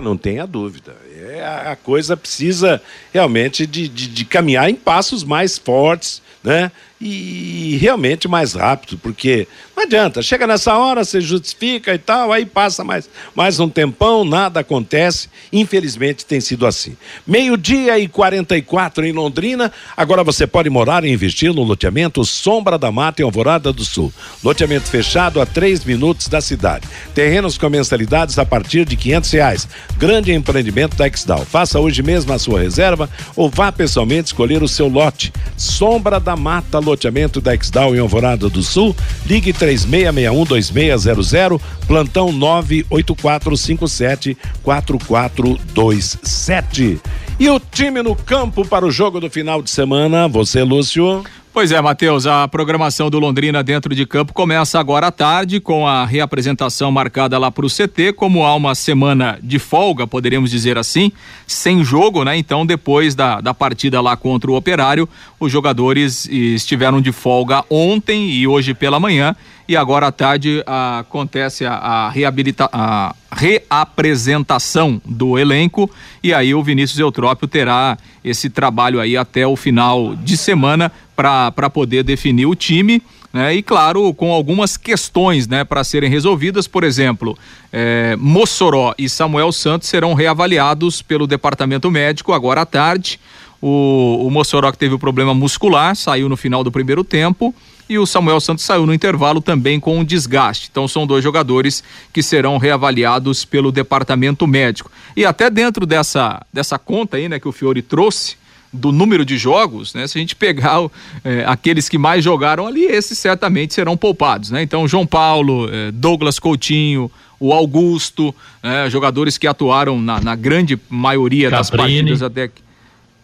Não tenha dúvida. É, a, coisa precisa realmente de, de, de caminhar em passos mais fortes, né? E realmente mais rápido, porque não adianta, chega nessa hora, você justifica e tal, aí passa mais, mais um tempão, nada acontece. Infelizmente tem sido assim. Meio-dia e 44 em Londrina. Agora você pode morar e investir no loteamento Sombra da Mata em Alvorada do Sul. Loteamento fechado a três minutos da cidade. Terrenos com mensalidades a partir de quinhentos reais. Grande empreendimento da Exdal. Faça hoje mesmo a sua reserva ou vá pessoalmente escolher o seu lote. Sombra da Mata, loteamento da Exdal em Alvorada do Sul. Ligue 3661-2600, plantão 98457-4427. E o time no campo para o jogo do final de semana, você, Lúcio? Pois é, Matheus, a programação do Londrina dentro de campo começa agora à tarde com a reapresentação marcada lá para o CT, como há uma semana de folga, poderíamos dizer assim, sem jogo, né? Então, depois da, da partida lá contra o Operário, os jogadores estiveram de folga ontem e hoje pela manhã e agora à tarde ah, acontece a, a, reabilita a reapresentação do elenco e aí o Vinícius Eutrópio terá esse trabalho aí até o final de semana para poder definir o time. Né? E claro, com algumas questões né, para serem resolvidas, por exemplo, é, Mossoró e Samuel Santos serão reavaliados pelo departamento médico agora à tarde. O, o Mossoró que teve o problema muscular saiu no final do primeiro tempo e o Samuel Santos saiu no intervalo também com um desgaste. Então são dois jogadores que serão reavaliados pelo departamento médico. E até dentro dessa, dessa conta aí, né, que o Fiore trouxe, do número de jogos, né? Se a gente pegar é, aqueles que mais jogaram ali, esses certamente serão poupados, né? Então, João Paulo, é, Douglas Coutinho, o Augusto, é, jogadores que atuaram na, na grande maioria das Caprini. partidas até que.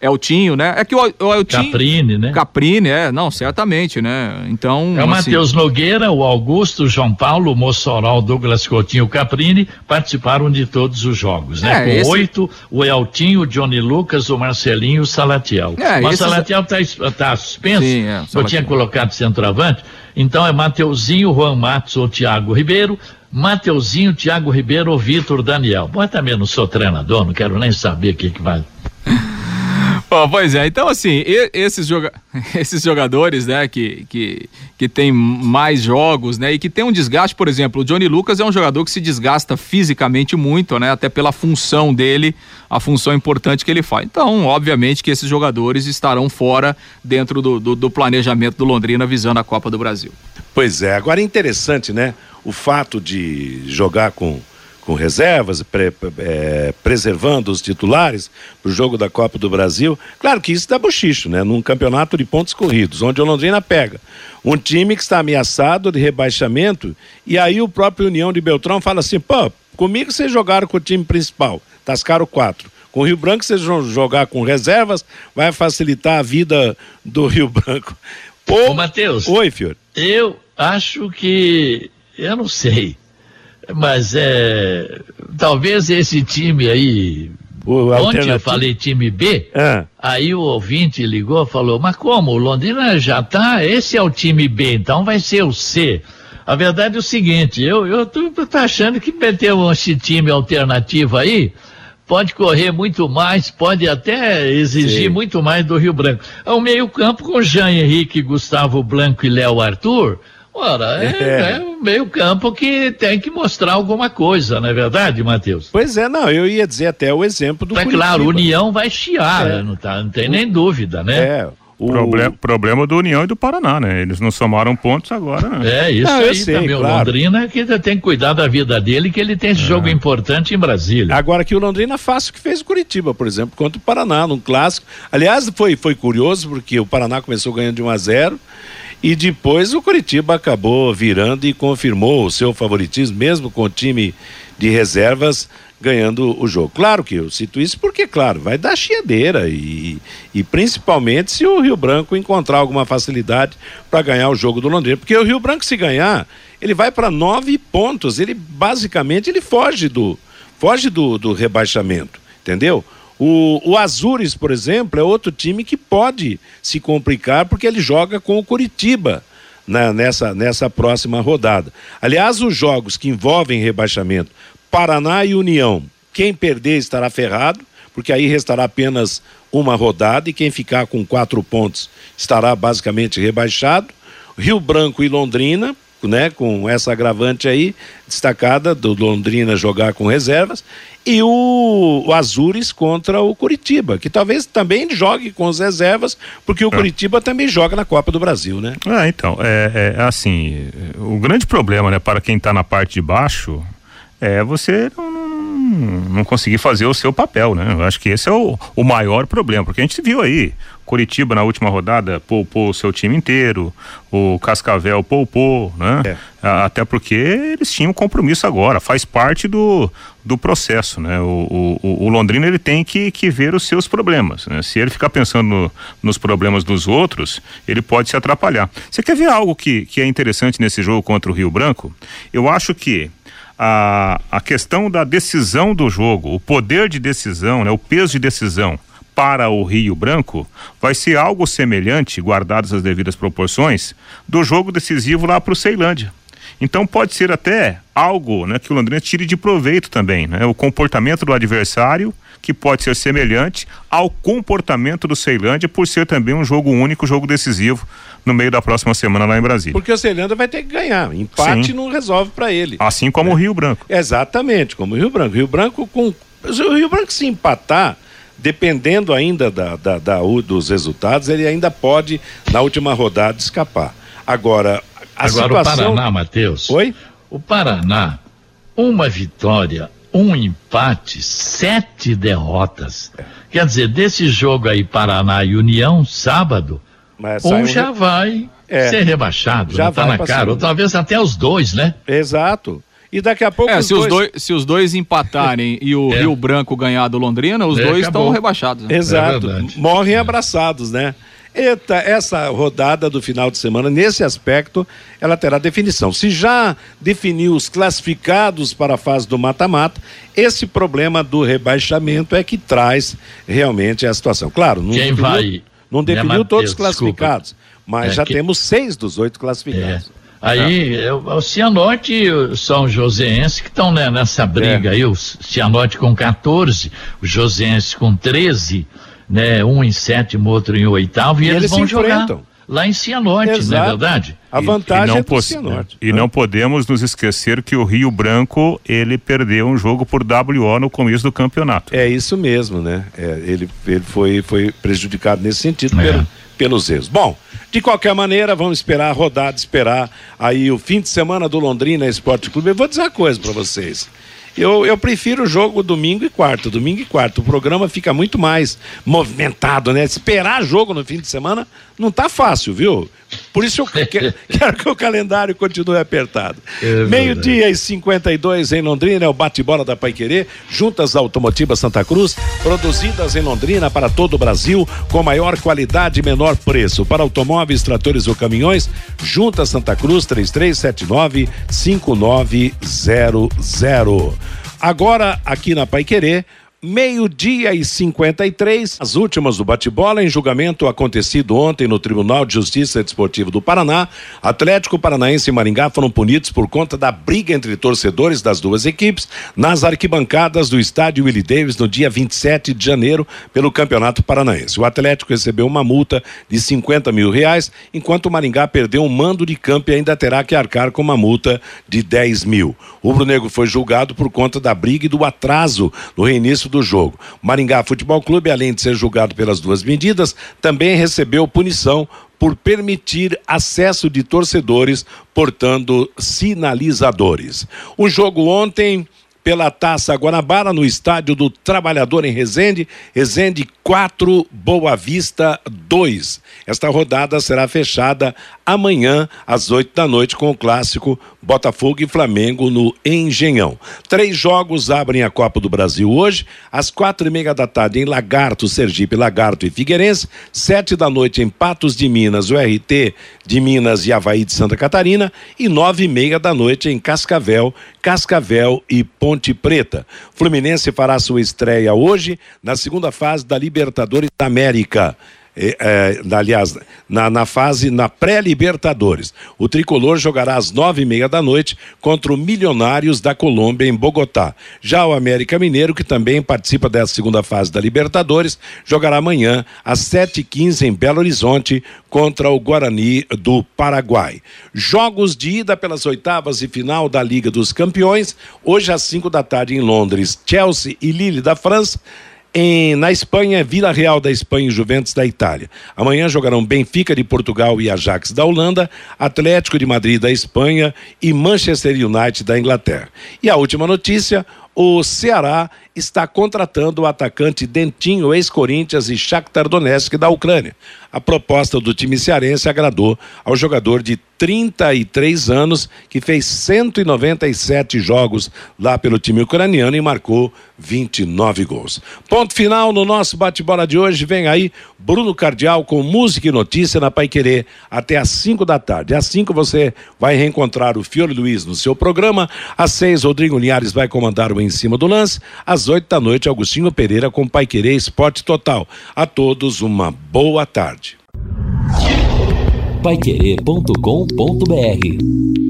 Eltinho, né? É que o, o Eltinho. Caprini, né? Caprini, é, não, certamente, né? Então. É o assim, Matheus Nogueira, o Augusto, o João Paulo, o Mossoró, o Douglas Coutinho o Caprini participaram de todos os jogos, né? É, Com esse- oito, o Eltinho, o Johnny Lucas, o Marcelinho e o Salatiel. É, Mas o Salatiel está tá suspenso. Sim, é, Eu tinha colocado centroavante. Então é Mateuzinho, Juan Matos ou Thiago Ribeiro. Mateuzinho, Thiago Ribeiro ou Vitor Daniel. Bom, eu também não sou treinador, não quero nem saber o que, que vai. Pois é, então assim, esses, joga esses jogadores, né, que, que, que tem mais jogos, né, e que tem um desgaste, por exemplo, o Johnny Lucas é um jogador que se desgasta fisicamente muito, né, até pela função dele, a função importante que ele faz. Então, obviamente que esses jogadores estarão fora dentro do, do, do planejamento do Londrina visando a Copa do Brasil. Pois é, agora é interessante, né, o fato de jogar com com reservas, pre, é, preservando os titulares para o jogo da Copa do Brasil. Claro que isso dá bochicho, né? Num campeonato de pontos corridos, onde o Londrina pega um time que está ameaçado de rebaixamento, e aí o próprio União de Beltrão fala assim: pô, comigo vocês jogaram com o time principal, tascaram quatro. Com o Rio Branco, vocês vão jogar com reservas, vai facilitar a vida do Rio Branco. Ô, Ô Matheus. Oi, Fiore. Eu acho que. Eu não sei mas é, talvez esse time aí. O Ontem eu falei time B, é. aí o ouvinte ligou e falou, mas como? O Londrina já tá, esse é o time B, então vai ser o C. A verdade é o seguinte, eu, eu tô, tô achando que meter esse time alternativo aí, pode correr muito mais, pode até exigir Sim. muito mais do Rio Branco. É um meio campo com Jean Henrique, Gustavo Blanco e Léo Arthur, Ora, é, é. é um meio campo que tem que mostrar alguma coisa, não é verdade, Matheus? Pois é, não, eu ia dizer até o exemplo do É claro, o União vai chiar, é. não, tá, não tem nem dúvida, né? É. O problema, problema do União e do Paraná, né? Eles não somaram pontos agora, né? É, isso não, aí sei, também. Claro. O Londrina que tem que cuidar da vida dele, que ele tem esse é. jogo importante em Brasília. Agora que o Londrina faz o que fez o Curitiba, por exemplo, contra o Paraná, num clássico. Aliás, foi, foi curioso, porque o Paraná começou ganhando de 1 a 0 e depois o Curitiba acabou virando e confirmou o seu favoritismo, mesmo com o time de reservas ganhando o jogo. Claro que eu cito isso porque, claro, vai dar chiadeira e, e principalmente se o Rio Branco encontrar alguma facilidade para ganhar o jogo do Londrina. Porque o Rio Branco, se ganhar, ele vai para nove pontos. Ele basicamente ele foge do, foge do, do rebaixamento, entendeu? O, o Azures, por exemplo, é outro time que pode se complicar porque ele joga com o Curitiba né, nessa, nessa próxima rodada. Aliás, os jogos que envolvem rebaixamento, Paraná e União, quem perder estará ferrado, porque aí restará apenas uma rodada e quem ficar com quatro pontos estará basicamente rebaixado. Rio Branco e Londrina, né, com essa agravante aí destacada do Londrina jogar com reservas e o, o Azures contra o Curitiba, que talvez também jogue com as reservas, porque o é. Curitiba também joga na Copa do Brasil, né? Ah, então, é, é assim, o grande problema, né, para quem está na parte de baixo é você não, não conseguir fazer o seu papel, né? Eu acho que esse é o, o maior problema, porque a gente viu aí, Curitiba na última rodada poupou o seu time inteiro, o Cascavel poupou, né? É. Até porque eles tinham compromisso agora, faz parte do, do processo, né? O, o, o Londrina ele tem que, que ver os seus problemas, né? Se ele ficar pensando no, nos problemas dos outros, ele pode se atrapalhar. Você quer ver algo que, que é interessante nesse jogo contra o Rio Branco? Eu acho que a, a questão da decisão do jogo, o poder de decisão, né, o peso de decisão para o Rio Branco vai ser algo semelhante, guardadas as devidas proporções, do jogo decisivo lá para o Ceilândia. Então pode ser até algo né, que o Londrina tire de proveito também, né? O comportamento do adversário que pode ser semelhante ao comportamento do Ceilândia por ser também um jogo único, jogo decisivo no meio da próxima semana lá em Brasília. Porque o Ceilândia vai ter que ganhar. Empate Sim. não resolve para ele. Assim como é. o Rio Branco. Exatamente, como o Rio Branco. Rio Branco com o Rio Branco se empatar, dependendo ainda da, da, da, dos resultados, ele ainda pode na última rodada escapar. Agora, a Agora situação... o Paraná, Matheus. Oi? O Paraná, uma vitória, um empate, sete derrotas. Quer dizer, desse jogo aí, Paraná e União, sábado, mas um já vai é, ser rebaixado, já está na cara, ou talvez até os dois, né? Exato. E daqui a pouco. É, os se, dois... Os dois, se os dois empatarem e o é. Rio Branco ganhar do Londrina, os é, dois estão rebaixados. Né? Exato. É Morrem é. abraçados, né? Eita, essa rodada do final de semana, nesse aspecto, ela terá definição. Se já definiu os classificados para a fase do mata-mata, esse problema do rebaixamento é que traz realmente a situação. Claro, não Quem definiu... vai não definiu todos os classificados, desculpa. mas é já que... temos seis dos oito classificados. É. Aí, é. o Cianorte e o São Joséense que estão né, nessa briga é. aí, o Cianorte com 14, o Joséense com 13. né? Um em sétimo, outro em oitavo, e, E eles, eles vão se jogar enfrentam. lá em Cianorte, não é Exato. verdade? A vantagem e não, é do Cianorte. e não podemos nos esquecer que o Rio Branco ele perdeu um jogo por WO no começo do campeonato. É isso mesmo, né? É, ele ele foi, foi prejudicado nesse sentido É. pelo- pelos erros. Bom, de qualquer maneira, vamos esperar a rodada, esperar aí o fim de semana do Londrina Esporte Clube. Eu vou dizer uma coisa para vocês. Eu, eu prefiro o jogo domingo e quarto, domingo e quarto. O programa fica muito mais movimentado, né? Esperar jogo no fim de semana não tá fácil, viu? Por isso eu que- quero que o calendário continue apertado. Meio-dia e 52 em Londrina, é o bate-bola da Paiquerê, juntas automotivas Santa Cruz, produzidas em Londrina para todo o Brasil, com maior qualidade e menor preço. Para automóveis, tratores ou caminhões, juntas Santa Cruz 3379 5900. Agora, aqui na Paiquerê, Meio-dia e 53, as últimas do bate-bola em julgamento acontecido ontem no Tribunal de Justiça Desportivo do Paraná. Atlético Paranaense e Maringá foram punidos por conta da briga entre torcedores das duas equipes nas arquibancadas do estádio Willie Davis no dia 27 de janeiro pelo Campeonato Paranaense. O Atlético recebeu uma multa de 50 mil reais, enquanto o Maringá perdeu um mando de campo e ainda terá que arcar com uma multa de 10 mil. O Rubro Negro foi julgado por conta da briga e do atraso no reinício do jogo. Maringá Futebol Clube, além de ser julgado pelas duas medidas, também recebeu punição por permitir acesso de torcedores portando sinalizadores. O jogo ontem pela Taça Guanabara no estádio do Trabalhador em Resende, Resende 4, Boa Vista 2. Esta rodada será fechada amanhã às 8 da noite com o clássico Botafogo e Flamengo no Engenhão. Três jogos abrem a Copa do Brasil hoje, às quatro e meia da tarde em Lagarto, Sergipe, Lagarto e Figueirense, sete da noite em Patos de Minas, o RT de Minas e Havaí de Santa Catarina e nove e meia da noite em Cascavel, Cascavel e Ponte Preta. Fluminense fará sua estreia hoje na segunda fase da Libertadores da América. É, aliás, na, na fase, na pré-Libertadores. O tricolor jogará às nove e meia da noite contra o Milionários da Colômbia, em Bogotá. Já o América Mineiro, que também participa dessa segunda fase da Libertadores, jogará amanhã às sete e quinze em Belo Horizonte contra o Guarani do Paraguai. Jogos de ida pelas oitavas e final da Liga dos Campeões, hoje às cinco da tarde em Londres, Chelsea e Lille da França. Em, na Espanha, Vila Real da Espanha e Juventus da Itália. Amanhã jogarão Benfica de Portugal e Ajax da Holanda, Atlético de Madrid da Espanha e Manchester United da Inglaterra. E a última notícia: o Ceará está contratando o atacante Dentinho, ex-Corinthians e Shakhtar Donetsk da Ucrânia. A proposta do time cearense agradou ao jogador de 33 anos que fez 197 jogos lá pelo time ucraniano e marcou 29 gols. Ponto final no nosso bate-bola de hoje. Vem aí Bruno Cardial com música e notícia na Pai Querer até às 5 da tarde. Às 5 você vai reencontrar o Fiore Luiz no seu programa. Às 6, Rodrigo Linhares vai comandar o Em Cima do Lance. Às 8 da noite, Agostinho Pereira com Pai Querer Esporte Total. A todos uma boa tarde. Paiquerê.com.br